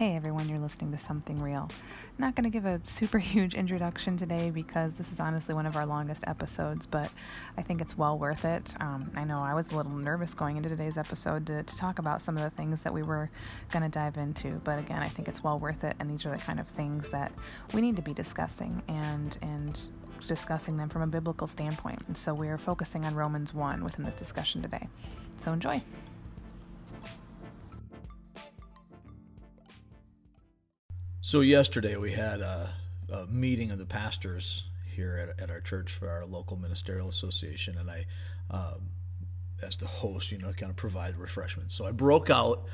Hey everyone, you're listening to Something Real. Not going to give a super huge introduction today because this is honestly one of our longest episodes, but I think it's well worth it. Um, I know I was a little nervous going into today's episode to, to talk about some of the things that we were going to dive into, but again, I think it's well worth it, and these are the kind of things that we need to be discussing and and discussing them from a biblical standpoint. And so we are focusing on Romans 1 within this discussion today. So enjoy. So yesterday we had a, a meeting of the pastors here at, at, our church for our local ministerial association, and I, um, as the host, you know, kind of provide refreshments. So I broke out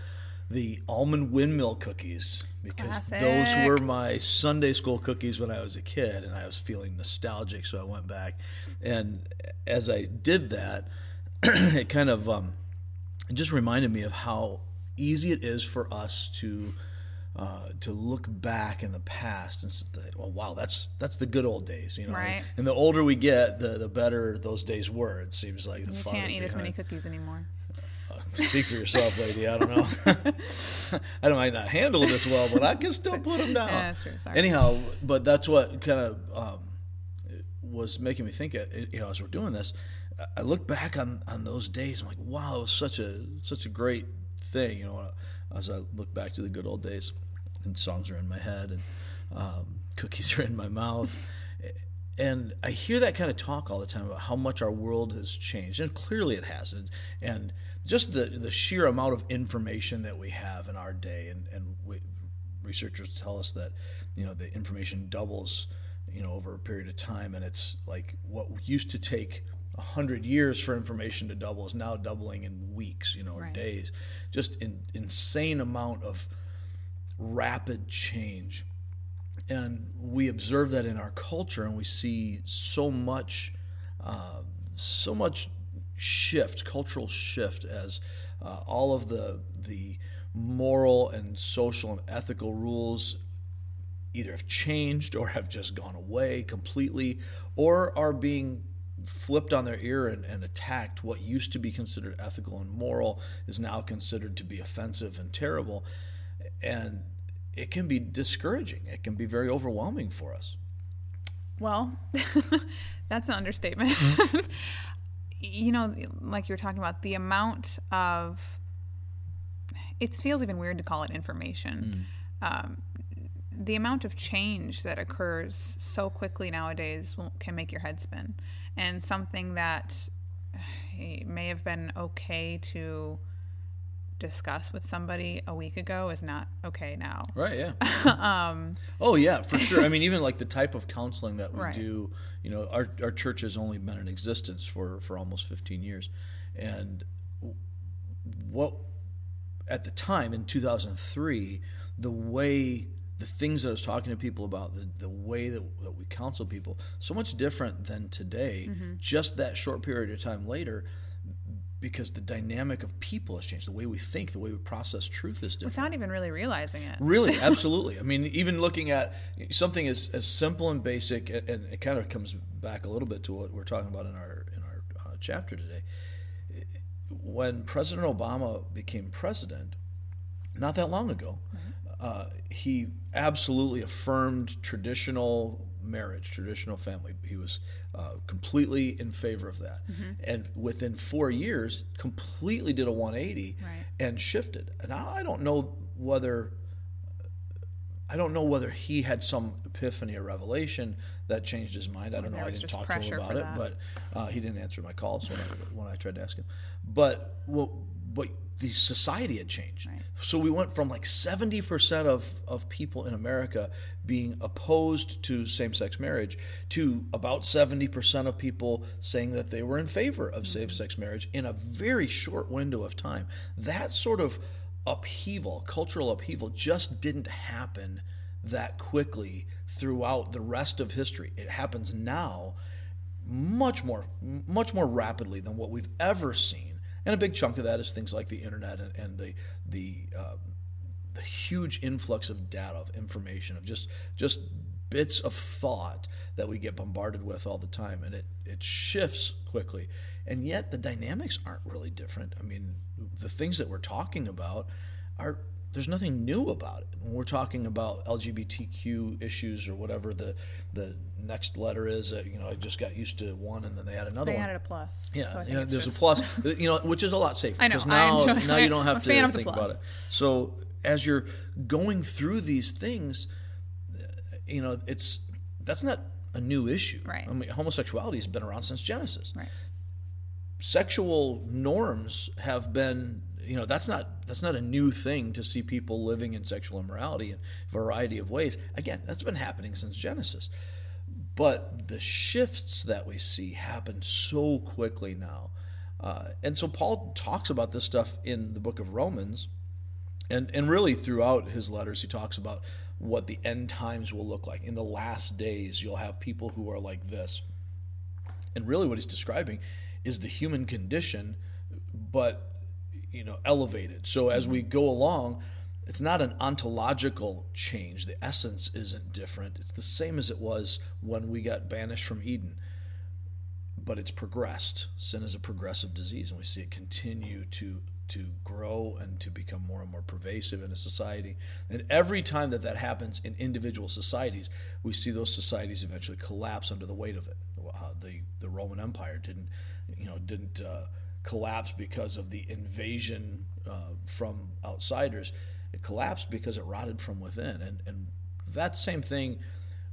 the almond windmill cookies because Classic. those were my Sunday school cookies when I was a kid, and I was feeling nostalgic, so I went back. And as I did that, it kind of um, it just reminded me of how easy it is for us to uh, to look back in the past and say, well, wow, that's that's the good old days, you know. Right. And the older we get, the the better those days were. It seems like the You can't eat as many cookies anymore. Uh, speak for yourself, lady. I don't know. I might not handle this well, but I can still put them down. Yeah, that's true. Sorry. Anyhow, but that's what kind of um, was making me think. uh, You know, as we're doing this, I look back on on those days. I'm like, wow, it was such a such a great thing. You know, as I look back to the good old days, and songs are in my head, and um, cookies are in my mouth. And I hear that kind of talk all the time about how much our world has changed, and clearly it has. And, and just the, the sheer amount of information that we have in our day, and, and we, researchers tell us that you know the information doubles you know over a period of time, and it's like what used to take a hundred years for information to double is now doubling in weeks, you know, or Right. days. Just an insane amount of rapid change. And we observe that in our culture and we see so much uh, so much shift cultural shift as uh, all of the the moral and social and ethical rules either have changed or have just gone away completely or are being flipped on their ear and, and attacked. What used to be considered ethical and moral is now considered to be offensive and terrible and it can be discouraging. It can be very overwhelming for us. Well, that's an understatement. you know, like you were talking about, the amount of it feels even weird to call it information. Um, the amount of change that occurs so quickly nowadays can make your head spin, and something that may have been okay to discuss with somebody a week ago is not okay now. Right, yeah. um, oh, yeah, for sure. I mean, even like the type of counseling that we Right. do, you know, our, our church has only been in existence for, for almost 15 years. And what, at the time in 2003, the way, the things that I was talking to people about, the, the way that, that we counsel people, so much different than today, just that short period of time later. Because the dynamic of people has changed, the way we think, the way we process truth is different. Without even really realizing it. Really, absolutely. I mean, even looking at something as, as simple and basic, and it kind of comes back a little bit to what we're talking about in our in our uh, chapter today. When President Obama became president, not that long ago, uh, he absolutely affirmed traditional marriage, traditional family. He was uh, completely in favor of that, and within four years, completely did a 180 Right. and shifted. And I I don't know whether I don't know whether he had some epiphany or revelation that changed his mind. I don't know. I didn't talk to him about it, but uh, he didn't answer my calls when I, when I tried to ask him. But what, but the society had changed. Right. So we went from like seventy percent of of people in America being opposed to same sex marriage to about seventy percent of people saying that they were in favor of mm-hmm. same sex marriage in a very short window of time. That sort of upheaval, cultural upheaval, just didn't happen that quickly throughout the rest of history. It happens now much more much more rapidly than what we've ever seen. And a big chunk of that is things like the internet and, and the the uh, the huge influx of data, of information, of just just bits of thought that we get bombarded with all the time, and it it shifts quickly. And yet the dynamics aren't really different. I mean, the things that we're talking about are there's nothing new about it. When we're talking about LGBTQ issues or whatever the the next letter is, uh, you know, I just got used to one and then they add another They one. added a plus. Yeah, so I you know, there's just- a plus, you know, which is a lot safer I know, because I now enjoy- now you don't have to think about it. So as you're going through these things, you know, it's that's not a new issue. Right. I mean, homosexuality has been around since Genesis. Right. Sexual norms have been, you know, that's not that's not a new thing to see people living in sexual immorality in a variety of ways. Again, that's been happening since Genesis. But the shifts that we see happen so quickly now. Uh, and so Paul talks about this stuff in the book of Romans. And, and really throughout his letters, he talks about what the end times will look like. In the last days, you'll have people who are like this. And really, what he's describing is the human condition, but you know, elevated. So as we go along, it's not an ontological change. The essence isn't different. It's the same as it was when we got banished from Eden. But it's progressed. Sin is a progressive disease, and we see it continue to to grow and to become more and more pervasive in a society. And every time that that happens in individual societies, we see those societies eventually collapse under the weight of it. Uh, the the Roman Empire didn't, you know, didn't uh, collapse because of the invasion uh, from outsiders. It collapsed because it rotted from within, and and that same thing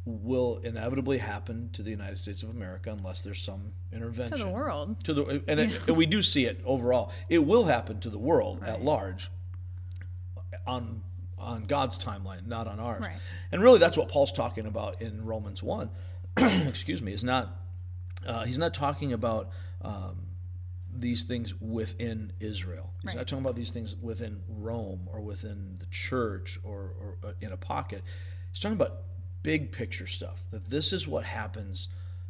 will inevitably happen to the United States of America unless there's some intervention To the world. to the and, it, and we do see it overall. It will happen to the world at large on on God's timeline, not on ours. Right. And really, that's what Paul's talking about in Romans one. excuse me, is not uh, he's not talking about um, these things within Israel. He's Right. not talking about these things within Rome or within the church or, or in a pocket. He's talking about big picture stuff. That this is what happens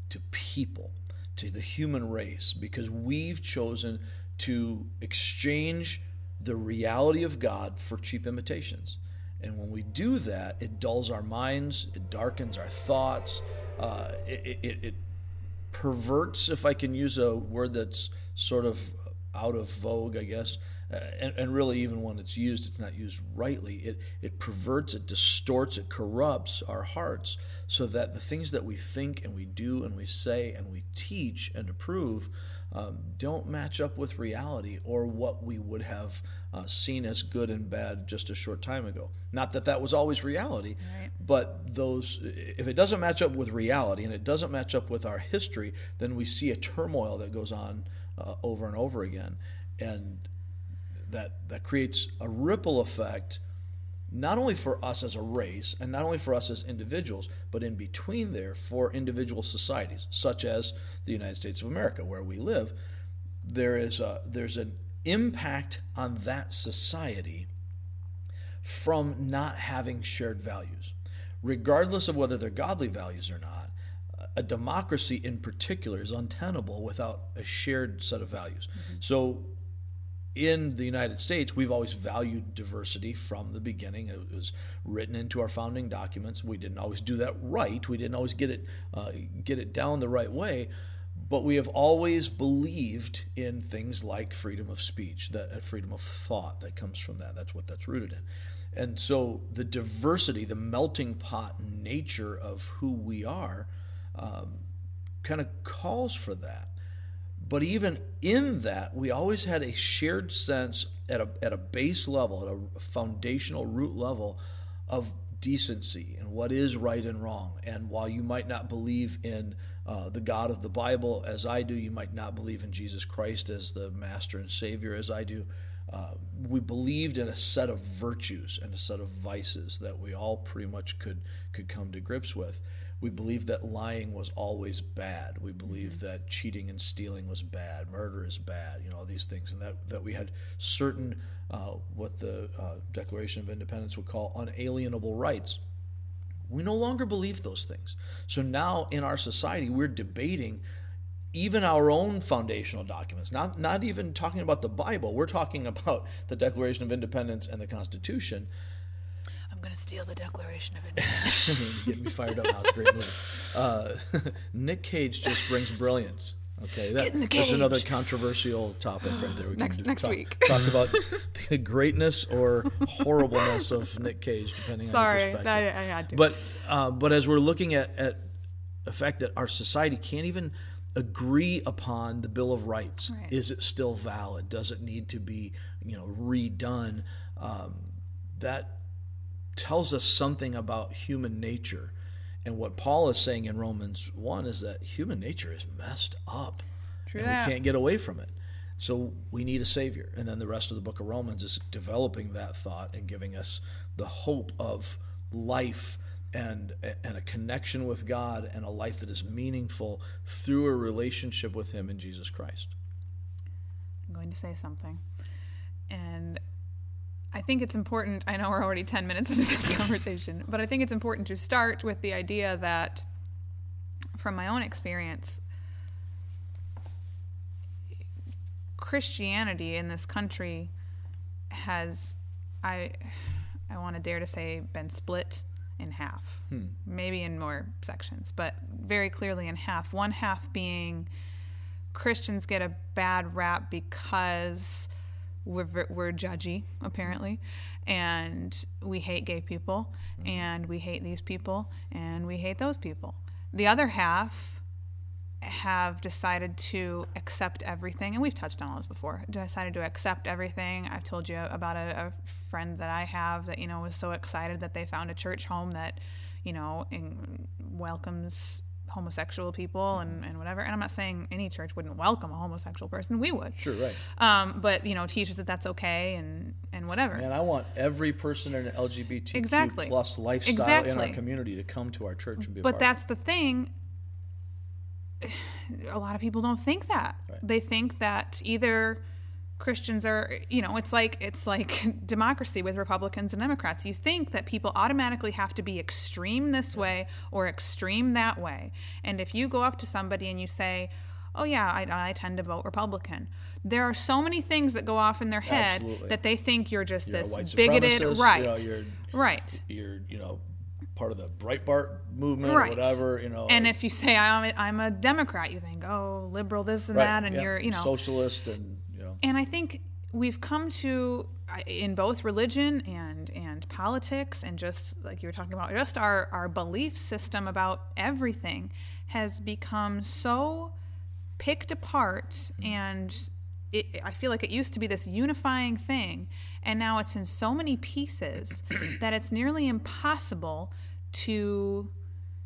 to people, to the human race, because we've chosen to exchange the reality of God for cheap imitations. And when we do that, it dulls our minds, it darkens our thoughts, uh, it, it, it perverts, if I can use a word that's sort of out of vogue, I guess, uh, and, and really even when it's used, it's not used rightly. It, it perverts, it distorts, it corrupts our hearts so that the things that we think and we do and we say and we teach and approve um, don't match up with reality or what we would have uh, seen as good and bad just a short time ago. Not that that was always reality, Right. but those if it doesn't match up with reality and it doesn't match up with our history, then we see a turmoil that goes on uh, over and over again, and that that creates a ripple effect not only for us as a race and not only for us as individuals, but in between there for individual societies, such as the United States of America, where we live. There is a, there's an impact on that society from not having shared values, regardless of whether they're godly values or not. A democracy, in particular, is untenable without a shared set of values. So, in the United States, we've always valued diversity from the beginning. It was written into our founding documents. We didn't always do that right. We didn't always get it uh, get it down the right way, but we have always believed in things like freedom of speech, that uh, freedom of thought that comes from that. That's what that's rooted in. And so the diversity, the melting pot nature of who we are, um, kind of calls for that. But even in that, we always had a shared sense at a, at a base level, at a foundational root level of decency and what is right and wrong. And while you might not believe in uh, the God of the Bible as I do, you might not believe in Jesus Christ as the Master and Savior as I do. Uh, we believed in a set of virtues and a set of vices that we all pretty much could could come to grips with. We believed that lying was always bad. We believed that cheating and stealing was bad. Murder is bad. You know all these things, and that that we had certain uh, what the uh, Declaration of Independence would call unalienable rights. We no longer believe those things. So now in our society, we're debating even our own foundational documents, not, not even talking about the Bible. We're talking about the Declaration of Independence and the Constitution. I'm going to steal the Declaration of Independence. Get me fired up now. It's a great movie. Uh, Nick Cage just brings brilliance. Okay, that, Get in the that's another controversial topic right there. We Next- do- next talk, week. talk about the greatness or horribleness of Nick Cage, depending on your Sorry, perspective. I, I had to. But uh, but as we're looking at, at the fact that our society can't even agree upon the Bill of Rights, Right. is it still valid? Does it need to be you know redone? Um, that tells us something about human nature. And what Paul is saying in Romans 1 is that human nature is messed up. True and that. we can't get away from it. So we need a savior. And then the rest of the book of Romans is developing that thought and giving us the hope of life and and a connection with God and a life that is meaningful through a relationship with him in Jesus Christ. I'm going to say something. And I think it's important. I know we're already 10 minutes into this conversation, but I think it's important to start with the idea that, from my own experience, Christianity in this country has, I, I want to dare to say, been split in half, hmm. maybe in more sections, but very clearly in half. One half being Christians get a bad rap because we're we're judgy apparently, and we hate gay people, mm-hmm. and we hate these people, and we hate those people. The other half have decided to accept everything, and we've touched on all this before. Decided to accept everything. I've told you about a, a friend that I have that you know was so excited that they found a church home that you know welcomes homosexual people and, and whatever. And I'm not saying any church wouldn't welcome a homosexual person. We would. Sure, right. Um, but you know, teaches that that's okay and and whatever. And I want every person in an LGBTQ Exactly. plus lifestyle in our community to come to our church and be but that's the thing a lot of people don't think that Right. they think that either christians are you know it's like it's like democracy with republicans and democrats you think that people automatically have to be extreme this way or extreme that way and if you go up to somebody and you say oh yeah i, I tend to vote republican there are so many things that go off in their head Absolutely. that they think you're just You're this bigoted right You know, you're right you're you know part of the Breitbart movement Right. or whatever. You know, and if you say I'm a, I'm a Democrat, you think, oh, liberal this and that, and yeah, you're, you know. socialist and and I think we've come to uh, in both religion and and politics and just like you were talking about, just our our belief system about everything has become so picked apart mm-hmm. and. It, I feel like it used to be this unifying thing, and now it's in so many pieces that it's nearly impossible to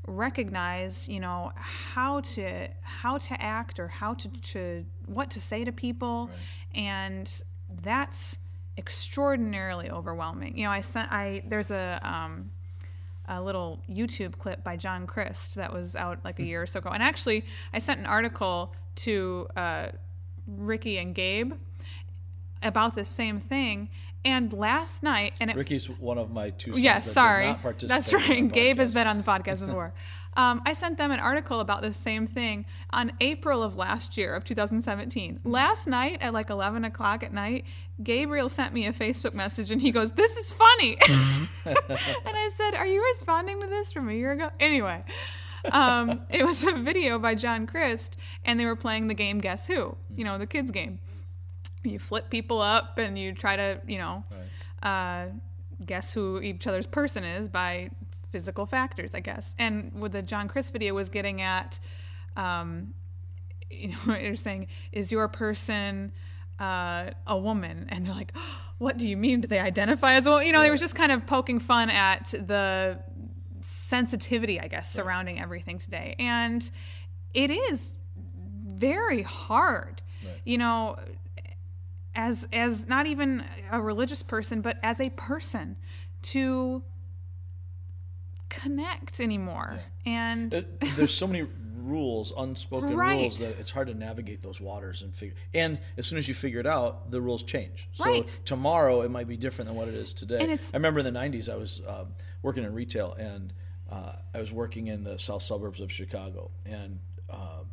recognize you know how to how to act or how to, to what to say to people and that's extraordinarily overwhelming you know i sent i there's a um a little YouTube clip by John Crist that was out like a year or so ago. And actually, I sent an article to uh, Ricky and Gabe about this same thing. And last night, and it, Ricky's one of my two sons did sorry. That's right. Gabe has been on the podcast before. um, I sent them an article about this same thing on April of last year, of 2017. Last night at like 11 o'clock at night, Gabriel sent me a Facebook message and he goes, This is funny. and I said, Are you responding to this from a year ago? Anyway. Um, it was a video by John Crist, and they were playing the game Guess Who? You know, the kids' game you flip people up and you try to you know uh, guess who each other's person is by physical factors i guess. And with the John Crist video was getting at um, you know you're saying is your person uh, a woman? And they're like what do you mean? Do they identify as a woman? You know they was just kind of poking fun at the sensitivity i guess surrounding everything today. And it is very hard. You know as as not even a religious person but as a person to connect anymore and Uh, There's so many rules, unspoken Right. rules, that it's hard to navigate those waters and figure. And as soon as you figure it out, the rules change. So Right. tomorrow it might be different than what it is today. And it's- I remember in the '90s, I was um, working in retail, and uh, I was working in the south suburbs of Chicago, and um,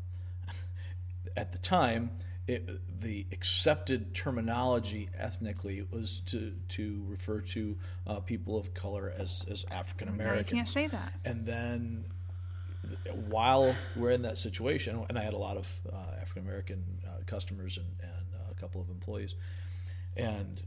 at the time. It, the accepted terminology ethnically was to to refer to uh, people of color as as African now you can't say that and then while we're in that situation, and I had a lot of uh, African American uh, customers and, and uh, a couple of employees, and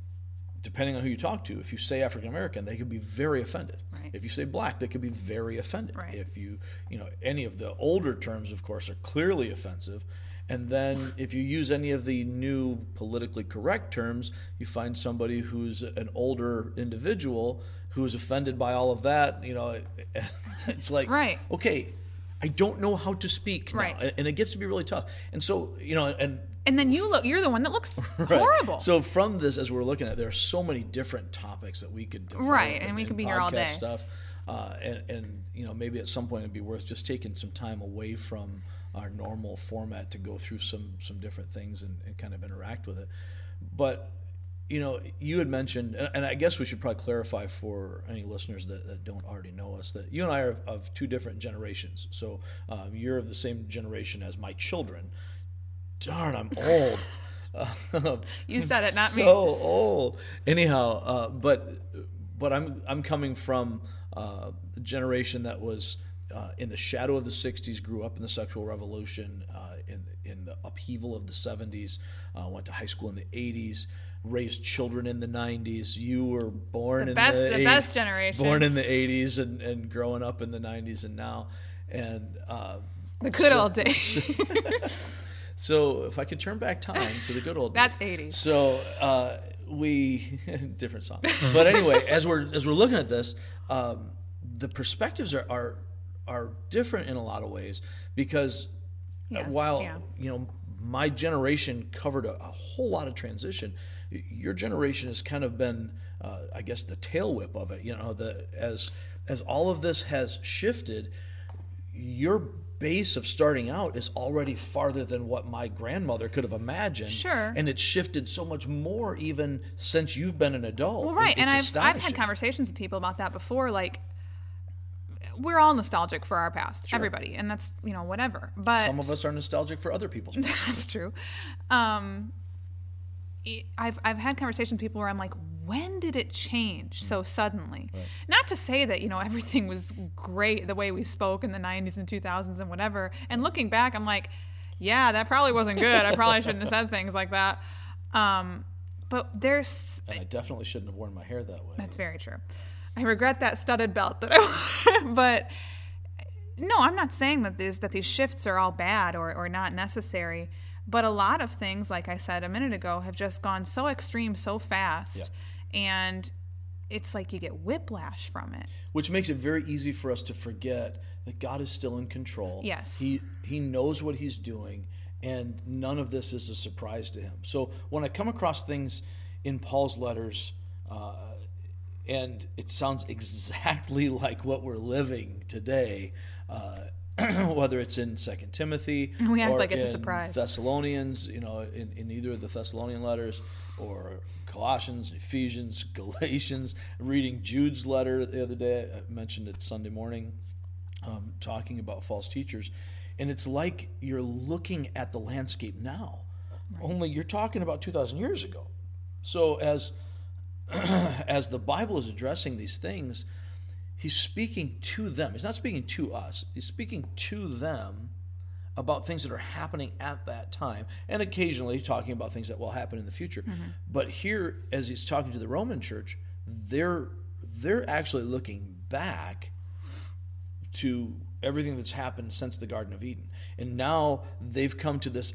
depending on who you talk to, if you say African American, they could be very offended. Right. If you say black, they could be very offended. Right. If you, you know, any of the older terms, of course, are clearly offensive. And then if you use any of the new politically correct terms, you find somebody who's an older individual who is offended by all of that. You know, it's like, Right. okay, I don't know how to speak now. Right. And it gets to be really tough. And so, you know, and And then you look, you're the one that looks Right. horrible. So from this, as we're looking at, there are so many different topics that we could Right, and in- we could be here all day. Stuff, uh, and and you know maybe at some point it'd be worth just taking some time away from our normal format to go through some some different things and, and kind of interact with it. But you know, you had mentioned, and I guess we should probably clarify for any listeners that, that don't already know us that you and I are of two different generations. So um, you're of the same generation as my children. Darn, I'm old. You said it, not so me. So old. Anyhow, uh, but but I'm I'm coming from uh, the generation that was uh, in the shadow of the '60s, grew up in the sexual revolution, uh, in in the upheaval of the '70s, uh, went to high school in the '80s, raised children in the '90s. You were born The in best- the the 80s best generation. born in the '80s, and, and growing up in the '90s, and now, and uh, the good so- old days. so if I could turn back time to the good old days. That's 80s. So uh, we different song. But anyway, as we're as we're looking at this, um, the perspectives are, are are different in a lot of ways because uh, Yes, while yeah. you know my generation covered a, a whole lot of transition, your generation has kind of been, uh, I guess, the tail whip of it. You know, the as as all of this has shifted, your base of starting out is already farther than what my grandmother could have imagined. Sure. And it's shifted so much more even since you've been an adult. Well, right, It- and I've I've had conversations with people about that before. Like, we're all nostalgic for our past, everybody, and that's you know whatever. But Some of us are nostalgic for other people's. that's true. Um, I've I've had conversations with people where I'm like, when did it change so suddenly? Not to say that you know everything was great the way we spoke in the '90s and 2000s and whatever. And looking back, I'm like, yeah, that probably wasn't good. I probably shouldn't have said things like that. Um, but there's and I definitely shouldn't have worn my hair that way. that's very true. I regret that studded belt that I but no, I'm not saying that these that these shifts are all bad or, or not necessary. But a lot of things, like I said a minute ago, have just gone so extreme so fast and it's like you get whiplash from it. which makes it very easy for us to forget that God is still in control. Yes. He he knows what he's doing and none of this is a surprise to him. So when I come across things in Paul's letters uh, and it sounds exactly like what we're living today, uh, whether it's in Second Timothy We act or like it's a surprise. Thessalonians, you know, in, in either of the Thessalonian letters or Colossians, Ephesians, Galatians. Reading Jude's letter the other day, I mentioned it Sunday morning, um, talking about false teachers. And it's like you're looking at the landscape now, only you're talking about 2,000 years ago. So as as the Bible is addressing these things, he's speaking to them. He's not speaking to us. He's speaking to them about things that are happening at that time, and occasionally talking about things that will happen in the future. Mm-hmm. But here, as he's talking to the Roman Church, they're they're actually looking back to everything that's happened since the Garden of Eden, and now they've come to this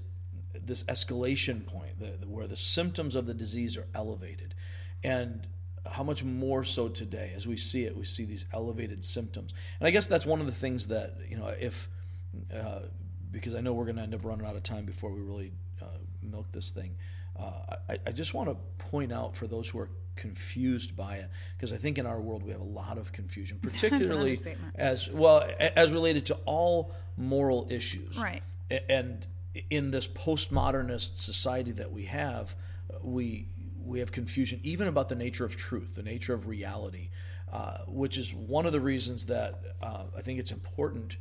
this escalation point the, the- where the symptoms of the disease are elevated, and how much more so today as we see it, we see these elevated symptoms, and I guess that's one of the things that you know if uh, because I know we're going to end up running out of time before we really uh, milk this thing. Uh, I, I just want to point out for those who are confused by it, because I think in our world we have a lot of confusion, particularly as well as related to all moral issues. Right. And in this postmodernist society that we have, we we have confusion even about the nature of truth, the nature of reality, uh, which is one of the reasons that uh, I think it's important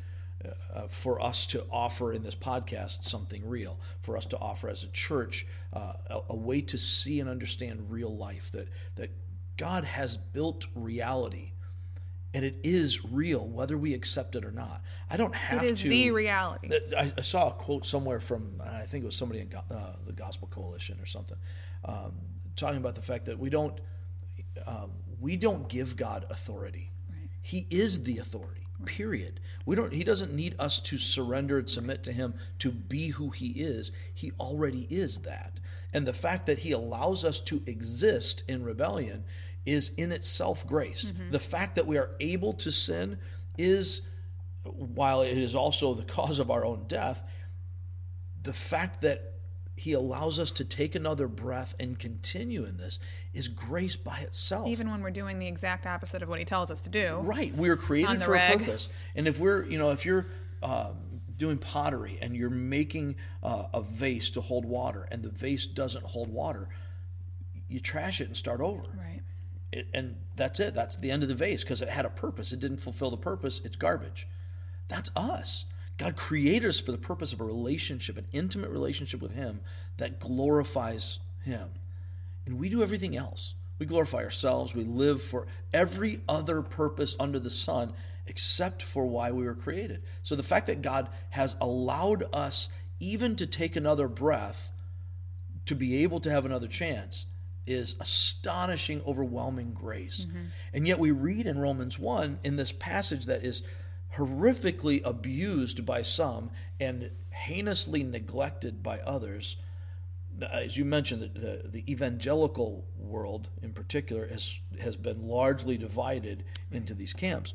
uh, for us to offer in this podcast something real, for us to offer as a church uh, a, a way to see and understand real life, that, that God has built reality and it is real whether we accept it or not. I don't have It is to. the reality. I, I saw a quote somewhere from I think it was somebody in Go- uh, the Gospel Coalition or something, um, talking about the fact that we don't um, we don't give God authority. He is the authority. Period. We don't. He doesn't need us to surrender and submit to Him to be who He is. He already is that. And the fact that He allows us to exist in rebellion is in itself grace. The fact that we are able to sin is, while it is also the cause of our own death, the fact that he allows us to take another breath and continue in this is grace by itself. Even when we're doing the exact opposite of what he tells us to do. right, we are created for reg. a purpose, and if we're, you know, if you're um, doing pottery and you're making uh, a vase to hold water, and the vase doesn't hold water, you trash it and start over. Right. It, and that's it. That's the end of the vase because it had a purpose. It didn't fulfill the purpose. It's garbage. That's us. God created us for the purpose of a relationship, an intimate relationship with Him that glorifies Him. And we do everything else. We glorify ourselves. We live for every other purpose under the sun except for why we were created. So the fact that God has allowed us even to take another breath to be able to have another chance is astonishing, overwhelming grace. Mm-hmm. And yet we read in Romans 1 in this passage that is horrifically abused by some and heinously neglected by others. As you mentioned, the, the, the evangelical world in particular has, has been largely divided into these camps.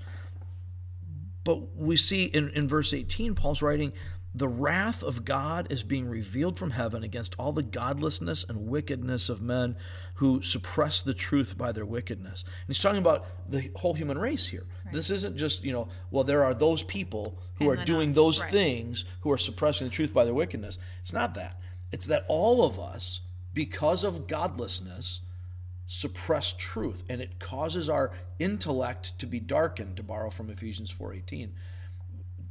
But we see in, in verse 18, Paul's writing, the wrath of God is being revealed from heaven against all the godlessness and wickedness of men who suppress the truth by their wickedness. And he's talking about the whole human race here. This isn't just, you know, well, there are those people who And are doing those right. things who are suppressing the truth by their wickedness. It's not that. It's that all of us, because of godlessness, suppress truth and it causes our intellect to be darkened to borrow from ephesians 4.18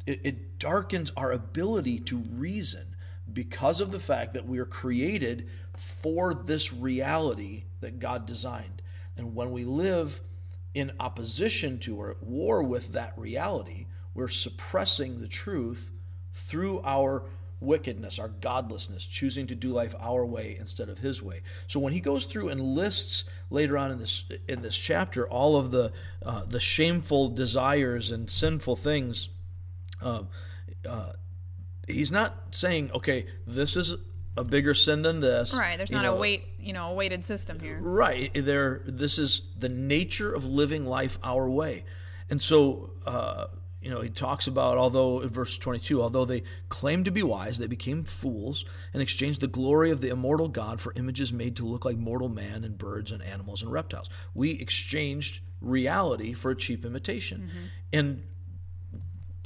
it, it darkens our ability to reason because of the fact that we are created for this reality that god designed and when we live in opposition to or at war with that reality we're suppressing the truth through our wickedness, our godlessness, choosing to do life our way instead of his way. So when he goes through and lists later on in this in this chapter all of the uh, the shameful desires and sinful things, um, uh, he's not saying, okay, this is a bigger sin than this. Right. There's you not know, a weight, you know, a weighted system here. Right. There. This is the nature of living life our way, and so uh, you know he talks about although in verse 22, although they claimed to be wise, they became fools and exchanged the glory of the immortal God for images made to look like mortal man and birds and animals and reptiles. We exchanged reality for a cheap imitation, and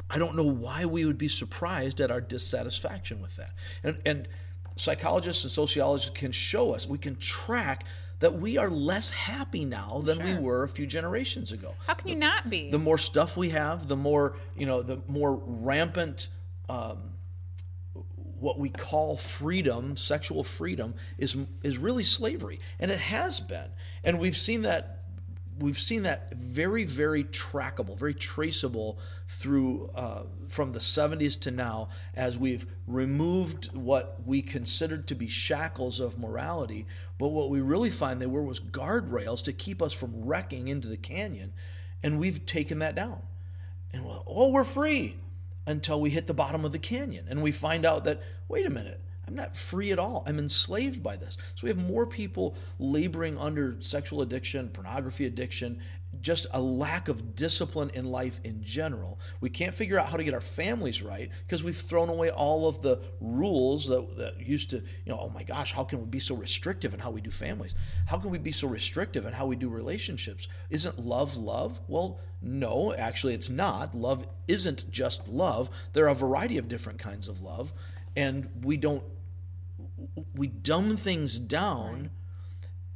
I don't know why we would be surprised at our dissatisfaction with that. And, and psychologists and sociologists can show us, we can track that we are less happy now than we were a few generations ago. How can you not be? The more stuff we have, the more, you know, the more rampant um, what we call freedom, sexual freedom, is is really slavery, and it has been, and we've seen that we've seen that very very trackable, very traceable through uh, from the 70s to now, as we've removed what we considered to be shackles of morality, but what we really find they were was guardrails to keep us from wrecking into the canyon, and we've taken that down, and well, oh, we're free until we hit the bottom of the canyon. And we find out that, wait a minute, I'm not free at all. I'm enslaved by this. So we have more people laboring under sexual addiction, pornography addiction, just a lack of discipline in life in general. We can't figure out how to get our families right because we've thrown away all of the rules that, that used to, you know, oh my gosh, how can we be so restrictive in how we do families? How can we be so restrictive in how we do relationships? Isn't love love? Well, no, actually, it's not. Love isn't just love. There are a variety of different kinds of love, and we don't we dumb things down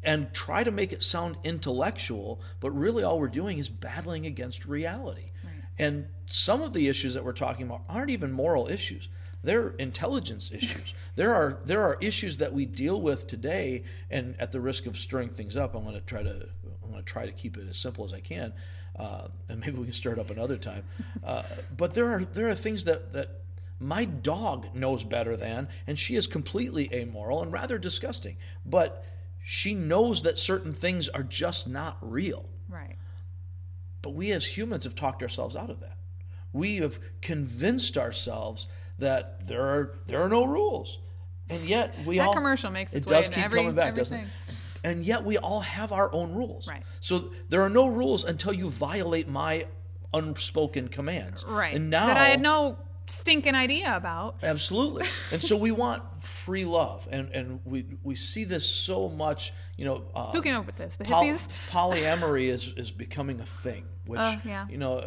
and try to make it sound intellectual, but really all we're doing is battling against reality. And some of the issues that we're talking about aren't even moral issues. They're intelligence issues. there are there are issues that we deal with today, and at the risk of stirring things up, I'm going to try to I'm going to to try to keep it as simple as I can, uh, and maybe we can stir it up another time. Uh, but there are there are things that that my dog knows better than, and she is completely amoral and rather disgusting. But she knows that certain things are just not real. Right. But we as humans have talked ourselves out of that. We have convinced ourselves that there are there are no rules, and yet we That all commercial makes its it way does keep every- coming back, doesn't it? And yet we all have our own rules. Right. So there are no rules until you violate my unspoken commands. Right. And now that I had no stinking idea about. Absolutely. And so we want free love, and and we we see this so much. You know, uh, Who came up with this? The Poly- hippies? polyamory is is becoming a thing. Which Oh, yeah. you know,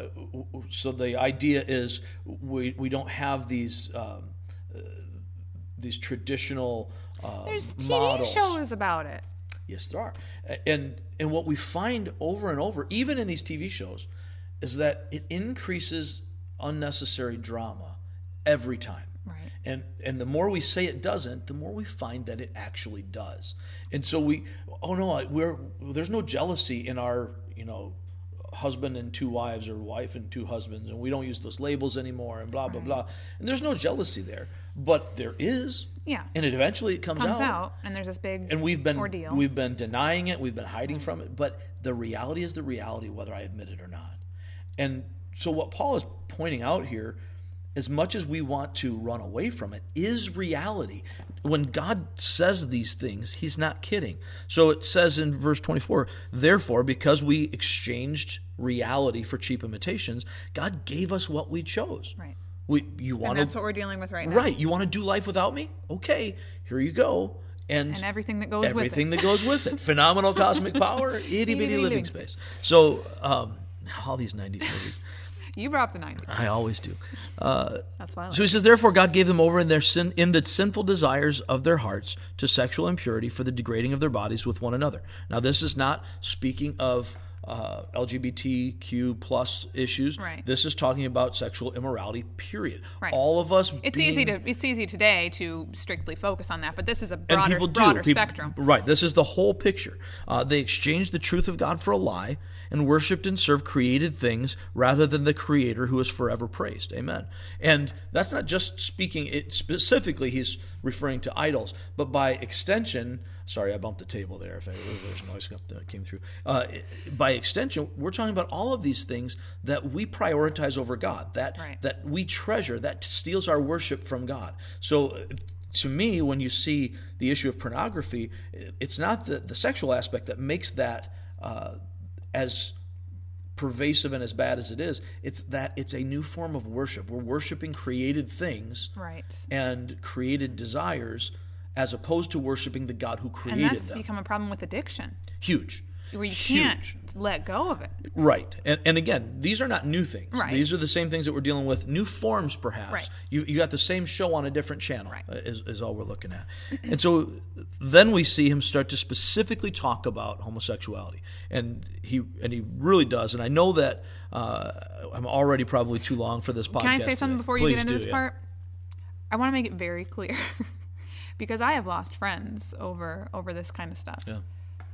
uh, so the idea is we we don't have these um, uh, these traditional uh, There's TV models. shows about it. Yes, there are. And and what we find over and over, even in these TV shows, is that it increases unnecessary drama every time. Right. And and the more we say it doesn't, the more we find that it actually does. And so we, oh no, we're there's no jealousy in our you know husband and two wives or wife and two husbands, and we don't use those labels anymore, and blah blah blah. And there's no jealousy there, but there is. Yeah. And it eventually it comes, Comes out, and there's this big and we've been ordeal. we've been denying it we've been hiding from it but the reality is the reality whether i admit it or not and so what paul is pointing out here as much as we want to run away from it is reality when god says these things he's not kidding so it says in verse 24 therefore because we exchanged reality for cheap imitations god gave us what we chose Right. we you and want that's to what we're dealing with right now. right you want to do life without me okay here you go and And everything that goes with it. everything that goes with it. Phenomenal cosmic power, itty bitty living space. So, um, all these 90s movies. You brought up the 90s. I always do. Uh, That's why I like So he says, therefore, God gave them over in their sin, in the sinful desires of their hearts to sexual impurity for the degrading of their bodies with one another. Now, this is not speaking of uh, LGBTQ plus issues. Right. This is talking about sexual immorality. Period. Right. All of us. It's being, easy to it's easy today to strictly focus on that, but this is a and broader people do. broader People- spectrum. Right. This is the whole picture. Uh, they exchanged the truth of God for a lie and worshipped and served created things rather than the Creator who is forever praised. Amen. And that's not just speaking. It specifically, he's referring to idols, but by extension. Sorry, I bumped the table there. If there's noise that came through. Uh, by extension, we're talking about all of these things that we prioritize over God. That Right. that we treasure. That steals our worship from God. So uh, to me, when you see the issue of pornography, it's not the, the sexual aspect that makes that uh, as pervasive and as bad as it is. It's that it's a new form of worship. We're worshiping created things Right. and created desires as opposed to worshiping the God who created And created that's them. become a problem with addiction, Huge. where you Huge. can't let go of it. Right. And, and again, these are not new things. Right. These are the same things that we're dealing with, new forms perhaps. Right. You, you got the same show on a different channel, Right. uh, is, is all we're looking at. and so then we see him start to specifically talk about homosexuality. And he and he really does. And I know that uh, I'm already probably too long for this podcast. Can I say something today. before you Please get into do, this yeah. part? I want to make it very clear because I have lost friends over over this kind of stuff. Yeah.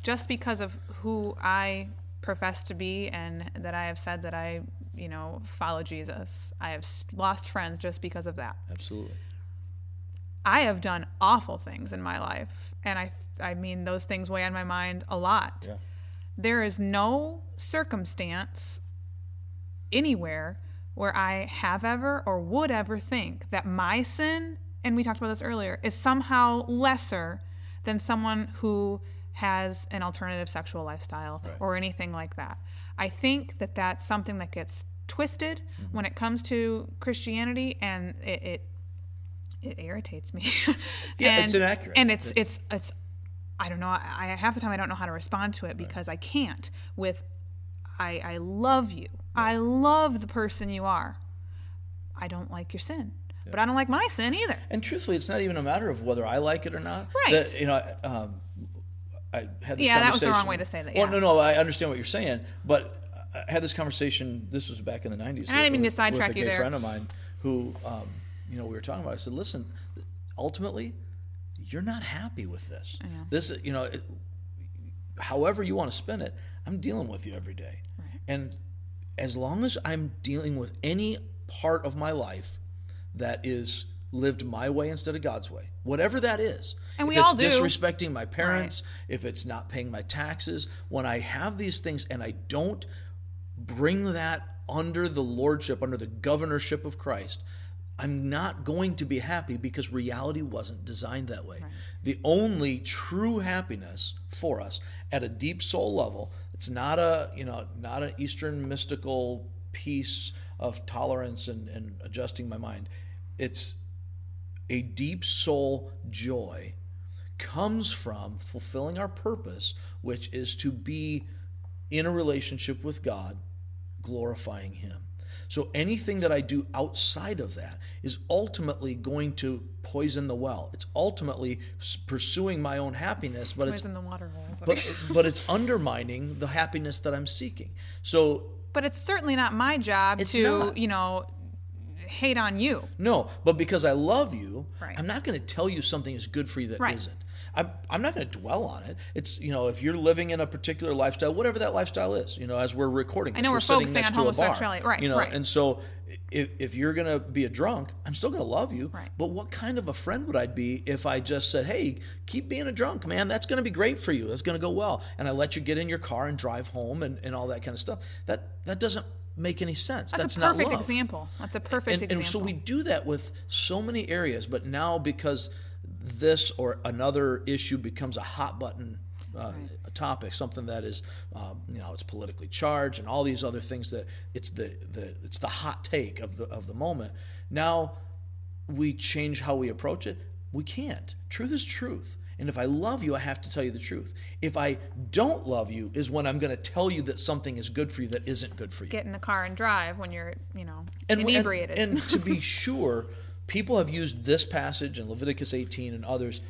Just because of who I profess to be and that I have said that I, you know, follow Jesus. I have lost friends just because of that. Absolutely. I have done awful things in my life, and I I mean those things weigh on my mind a lot. Yeah. There is no circumstance anywhere where I have ever or would ever think that my sin, and we talked about this earlier, is somehow lesser than someone who has an alternative sexual lifestyle or anything like that. I think that that's something that gets twisted mm-hmm. when it comes to Christianity, and it, it it irritates me. Yeah, and, it's inaccurate. And it's it's it's I don't know. I, I half the time I don't know how to respond to it because I can't. With I I love you. I love the person you are. I don't like your sin, but I don't like my sin either. And truthfully, it's not even a matter of whether I like it or not. Right. That, you know, um, I had this Yeah, that was the wrong way to say that, Well, no, no, I understand what you're saying, but I had this conversation. This was back in the '90s. And I didn't mean to sidetrack you there. friend of mine who, um, you know, we were talking about. I said, "Listen, ultimately, you're not happy with this. This, you know." It, however you want to spin it, I'm dealing with you every day. Right. And as long as I'm dealing with any part of my life that is lived my way instead of God's way, whatever that is. And we if it's all do. disrespecting my parents, if it's not paying my taxes, when I have these things and I don't bring that under the lordship, under the governorship of Christ, I'm not going to be happy because reality wasn't designed that way. The only true happiness for us at a deep soul level, it's not a, you know, not an Eastern mystical peace of tolerance and, and adjusting my mind. It's a deep soul joy comes from fulfilling our purpose, which is to be in a relationship with God, glorifying Him. So anything that I do outside of that is ultimately going to poison the well. It's ultimately pursuing my own happiness, but it's the water but but it's undermining the happiness that I'm seeking. So But it's certainly not my job to, not. you know, hate on you. No, but because I love you, Right. I'm not going to tell you something is good for you that Right. not I'm, I'm not going to dwell on it. It's, you know, if you're living in a particular lifestyle, whatever that lifestyle is, you know, as we're recording, this, know we're sitting focusing next on to a bar. Right, You know, right. and so if, if you're going to be a drunk, I'm still going to love you. Right. But what kind of a friend would I be if I just said, hey, keep being a drunk, man? That's going to be great for you. That's going to go well. And I let you get in your car and drive home and, and all that kind of stuff. That, that doesn't make any sense. That's, That's, a not perfect love example. That's a perfect and, example. and so we do that with so many areas, but now because this or another issue becomes a hot button uh, topic, something that is, um, you know, it's politically charged, and all these other things that it's the, the it's the hot take of the of the moment. Now we change how we approach it. We can't. Truth is truth. And if I love you, I have to tell you the truth. If I don't love you, is when I'm going to tell you that something is good for you that isn't good for you. Get in the car and drive when you're, you know, and, inebriated. And, and to be sure, people have used this passage in Leviticus 18 and others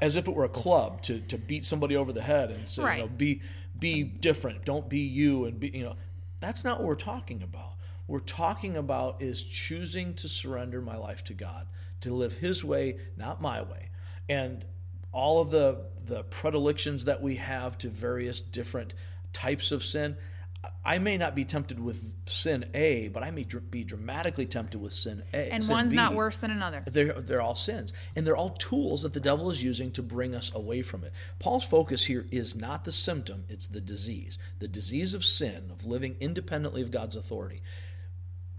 as if it were a club to, to beat somebody over the head and say, Right. you know, be be different, don't be you, and be you know, that's not what we're talking about. We're talking about is choosing to surrender my life to God, to live His way, not my way, and all of the the predilections that we have to various different types of sin. I may not be tempted with sin A, but I may dr- be dramatically tempted with sin A. and sin one's not worse than another. They're, they're all sins. And they're all tools that the devil is using to bring us away from it. Paul's focus here is not the symptom, it's the disease. The disease of sin, of living independently of God's authority.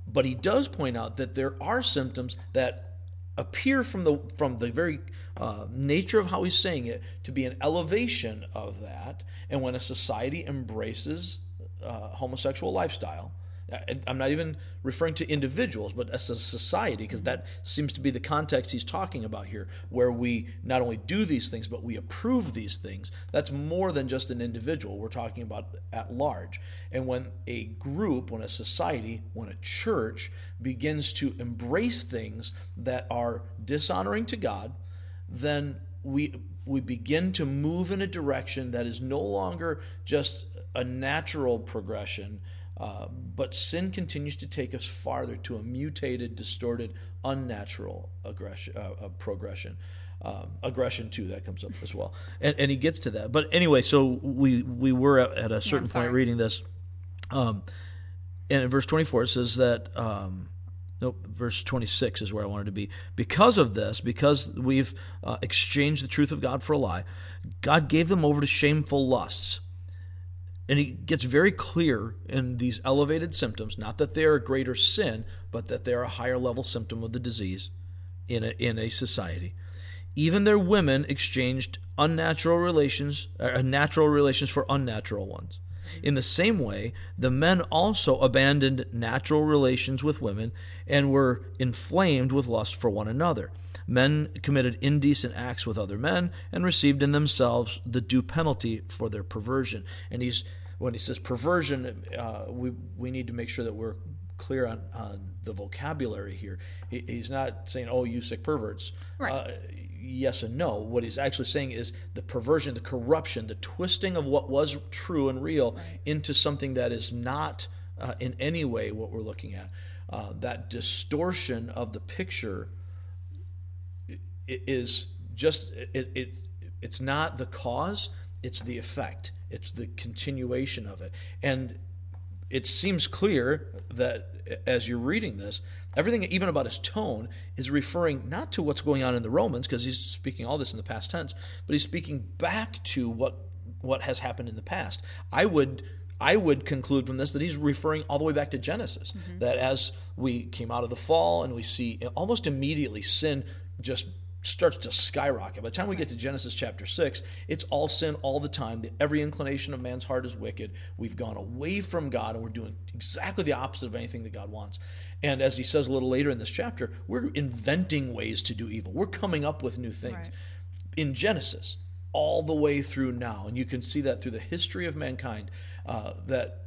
But he does point out that there are symptoms that appear from the from the very uh, nature of how he's saying it to be an elevation of that. And when a society embraces uh, homosexual lifestyle, I'm not even referring to individuals, but as a society, because that seems to be the context he's talking about here, where we not only do these things, but we approve these things. That's more than just an individual. We're talking about at large. And when a group, when a society, when a church begins to embrace things that are dishonoring to God, then we we begin to move in a direction that is no longer just a natural progression, uh, but sin continues to take us farther to a mutated, distorted, unnatural aggression, uh, uh, progression. Um, aggression too that comes up as well, and, and he gets to that. But anyway, so we we were at, a certain point reading this, um, and in verse 24 it says that um, nope verse 26 is where i wanted to be because of this because we've uh, exchanged the truth of god for a lie god gave them over to shameful lusts and it gets very clear in these elevated symptoms not that they are a greater sin but that they are a higher level symptom of the disease in a, in a society even their women exchanged unnatural relations uh, natural relations for unnatural ones in the same way, the men also abandoned natural relations with women and were inflamed with lust for one another. Men committed indecent acts with other men and received in themselves the due penalty for their perversion. And he's when he says perversion, uh, we we need to make sure that we're clear on, on the vocabulary here. He, he's not saying, "Oh, you sick perverts." Right. Uh, yes and no. What he's actually saying is the perversion, the corruption, the twisting of what was true and real into something that is not uh, in any way what we're looking at. Uh, that distortion of the picture is just it, it it's not the cause it's the effect, it's the continuation of it. And it seems clear that as you're reading this, everything, even about his tone, is referring not to what's going on in the Romans, because he's speaking all this in the past tense, but he's speaking back to what what has happened in the past. I would I would conclude from this that he's referring all the way back to Genesis. Mm-hmm. That as we came out of the fall and we see almost immediately sin just starts to skyrocket. By the time we get to Genesis chapter 6, it's all sin all the time. Every inclination of man's heart is wicked. We've gone away from God and we're doing exactly the opposite of anything that God wants. And as he says a little later in this chapter, we're inventing ways to do evil. We're coming up with new things. Right. In Genesis, all the way through now, and you can see that through the history of mankind, uh, that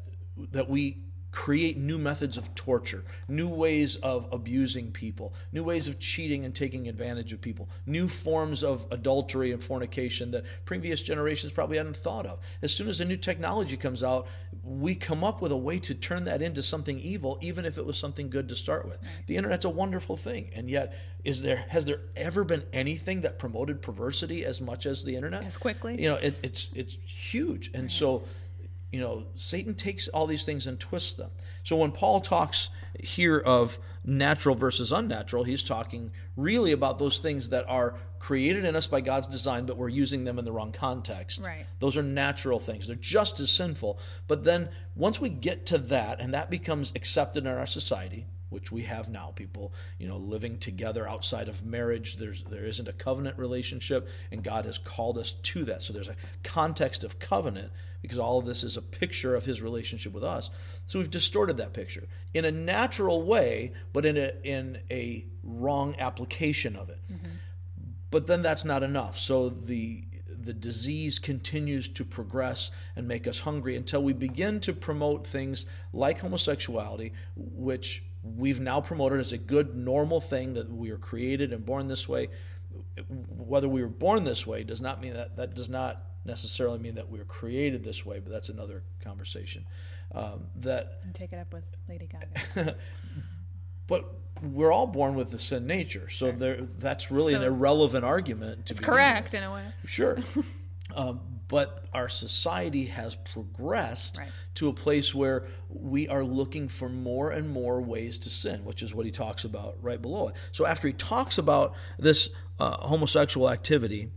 that we create new methods of torture, new ways of abusing people, new ways of cheating and taking advantage of people, new forms of adultery and fornication that previous generations probably hadn't thought of. As soon as a new technology comes out, we come up with a way to turn that into something evil, even if it was something good to start with. The internet's a wonderful thing, and yet, is there has there ever been anything that promoted perversity as much as the internet? As quickly, you know, it, it's it's huge, and right. so you know, Satan takes all these things and twists them. So when Paul talks here of natural versus unnatural, he's talking really about those things that are created in us by God's design, but we're using them in the wrong context. Right. Those are natural things. They're just as sinful. But then once we get to that and that becomes accepted in our society, which we have now people you know living together outside of marriage there's there isn't a covenant relationship and god has called us to that so there's a context of covenant because all of this is a picture of his relationship with us. So we've distorted that picture in a natural way, but in a in a wrong application of it. Mm-hmm. But then that's not enough. So the the disease continues to progress and make us hungry until we begin to promote things like homosexuality, which we've now promoted as a good, normal thing that we are created and born this way. Whether we were born this way does not mean that that does not necessarily mean that we were created this way, but that's another conversation. Um, that and take it up with Lady Gaga. but we're all born with the sin nature, so sure. there that's really so an irrelevant argument. To it's correct with. in a way. Sure. um, but our society has progressed right. to a place where we are looking for more and more ways to sin, which is what he talks about right below it. So after he talks about this uh, homosexual activity,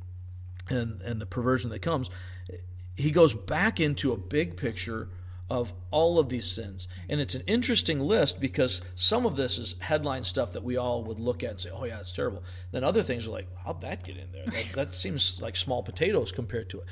and and the perversion that comes, he goes back into a big picture of all of these sins. And it's an interesting list because some of this is headline stuff that we all would look at and say, oh, yeah, that's terrible. Then other things are like, how'd that get in there? That, that seems like small potatoes compared to it.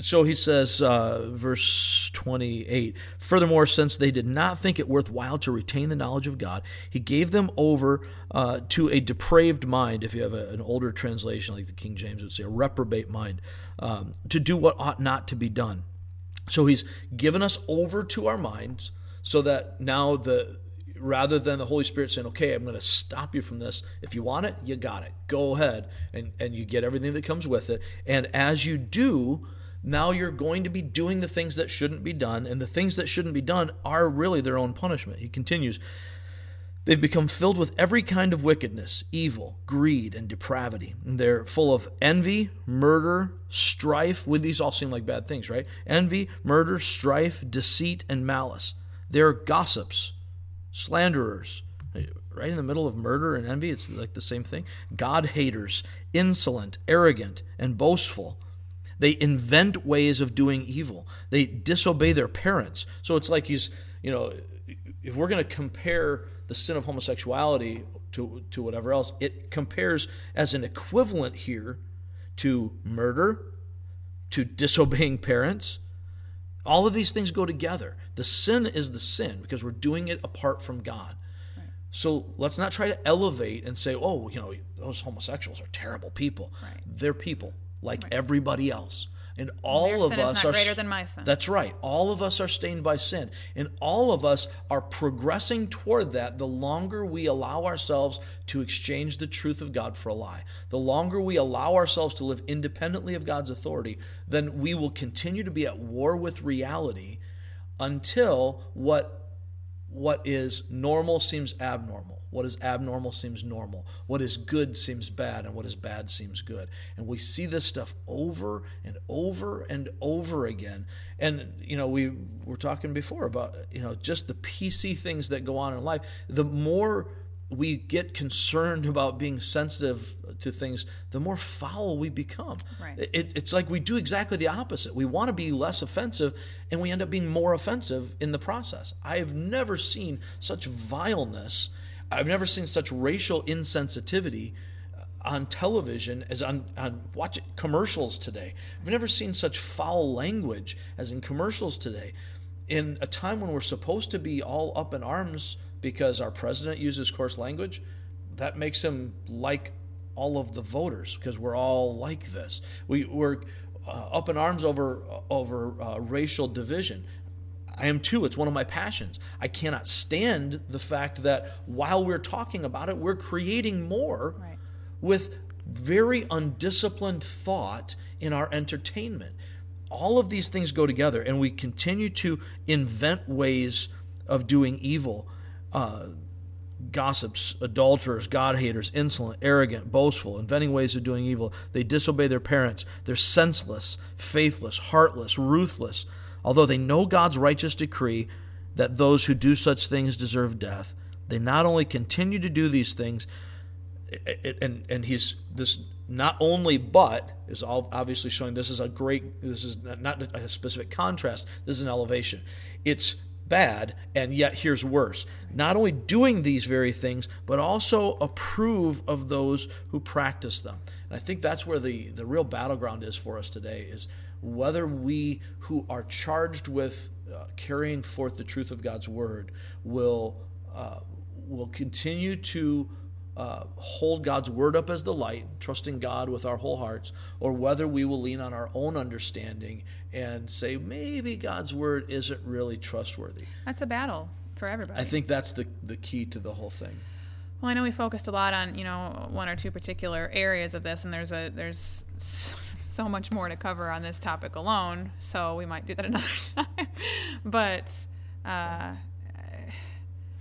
So he says, uh, verse 28 Furthermore, since they did not think it worthwhile to retain the knowledge of God, he gave them over uh, to a depraved mind, if you have a, an older translation like the King James would say, a reprobate mind, um, to do what ought not to be done. So he's given us over to our minds so that now the rather than the Holy Spirit saying, okay, I'm going to stop you from this. If you want it, you got it. Go ahead. And, and you get everything that comes with it. And as you do, now you're going to be doing the things that shouldn't be done, and the things that shouldn't be done are really their own punishment. He continues, They've become filled with every kind of wickedness, evil, greed, and depravity. And they're full of envy, murder, strife. Would these all seem like bad things, right? Envy, murder, strife, deceit, and malice. They're gossips, slanderers. Right in the middle of murder and envy, it's like the same thing. God haters, insolent, arrogant, and boastful they invent ways of doing evil. They disobey their parents. So it's like he's, you know, if we're going to compare the sin of homosexuality to, to whatever else, it compares as an equivalent here to murder, to disobeying parents. All of these things go together. The sin is the sin because we're doing it apart from God. So let's not try to elevate and say, oh, you know, those homosexuals are terrible people. Right. They're people like right. everybody else. And all of us are greater than my sin. That's right. All of us are stained by sin. And all of us are progressing toward that the longer we allow ourselves to exchange the truth of God for a lie. The longer we allow ourselves to live independently of God's authority, then we will continue to be at war with reality until what what is normal seems abnormal What is abnormal seems normal. What is good seems bad, and what is bad seems good. And we see this stuff over and over and over again. And you know, we were talking before about you know just the PC things that go on in life. The more we get concerned about being sensitive to things, the more foul we become. Right. It, it's like we do exactly the opposite. We want to be less offensive, and we end up being more offensive in the process. I have never seen such vileness. I've never seen such racial insensitivity on television as on, on watch commercials today. I've never seen such foul language as in commercials today. In a time when we're supposed to be all up in arms because our president uses coarse language, that makes him like all of the voters because we're all like this. We, we're uh, up in arms over over uh, racial division. I am too. It's one of my passions. I cannot stand the fact that while we're talking about it, we're creating more Right. with very undisciplined thought in our entertainment. All of these things go together, and we continue to invent ways of doing evil. Uh, gossips, adulterers, God haters, insolent, arrogant, boastful, inventing ways of doing evil. They disobey their parents. They're senseless, faithless, heartless, ruthless. Although they know God's righteous decree that those who do such things deserve death, they not only continue to do these things, and and he's this not only but is all obviously showing this is a great this is not a specific contrast this is an elevation. It's bad and yet here's worse. Not only doing these very things but also approve of those who practice them. And i think that's where the the real battleground is for us today is whether we who are charged with uh, carrying forth the truth of god's word will uh, will continue to uh, hold God's word up as the light, trusting God with our whole hearts, or whether we will lean on our own understanding and say maybe God's word isn't really trustworthy. That's a battle for everybody. I think that's the the key to the whole thing. Well, I know we focused a lot on you know one or two particular areas of this, and there's a there's so much more to cover on this topic alone. So we might do that another time. But uh,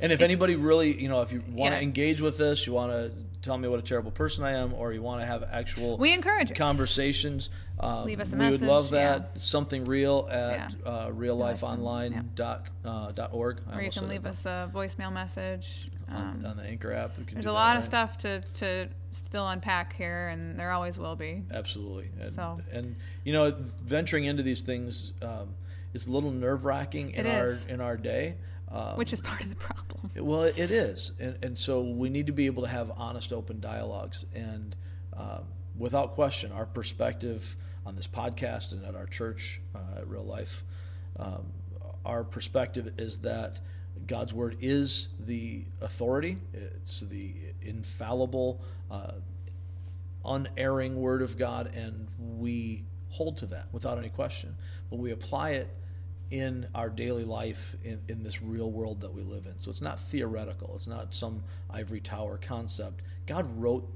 And if It's- anybody really, you know, if you want to Yeah. engage with this, you want to tell me what a terrible person I am, or you want to have actual we encourage conversations, um, Leave us a we would love message, that. Something real at Yeah. uh, reallifeonline dot, uh, dot org. Or you can leave us a voicemail message. on, Um, on the Anchor app. We there's a lot right? of stuff to, to still unpack here, and there always will be. Absolutely. And, So- and you know, venturing into these things um, is a little nerve wracking in our in our day. Um, Which is part of the problem. well, it is, and, and so we need to be able to have honest, open dialogues. And um, without question, our perspective on this podcast and at our church, uh, at Real Life, um, our perspective is that God's word is the authority. It's the infallible, uh, unerring word of God, and we hold to that without any question. But we apply it in our daily life in, in this real world that we live in. So it's not theoretical, it's not some ivory tower concept. God wrote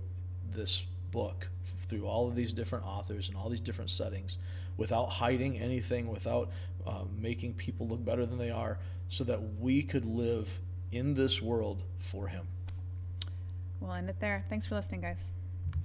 this book through all of these different authors and all these different settings without hiding anything, without um, making people look better than they are, so that we could live in this world for Him. We'll end it there. Thanks for listening, guys.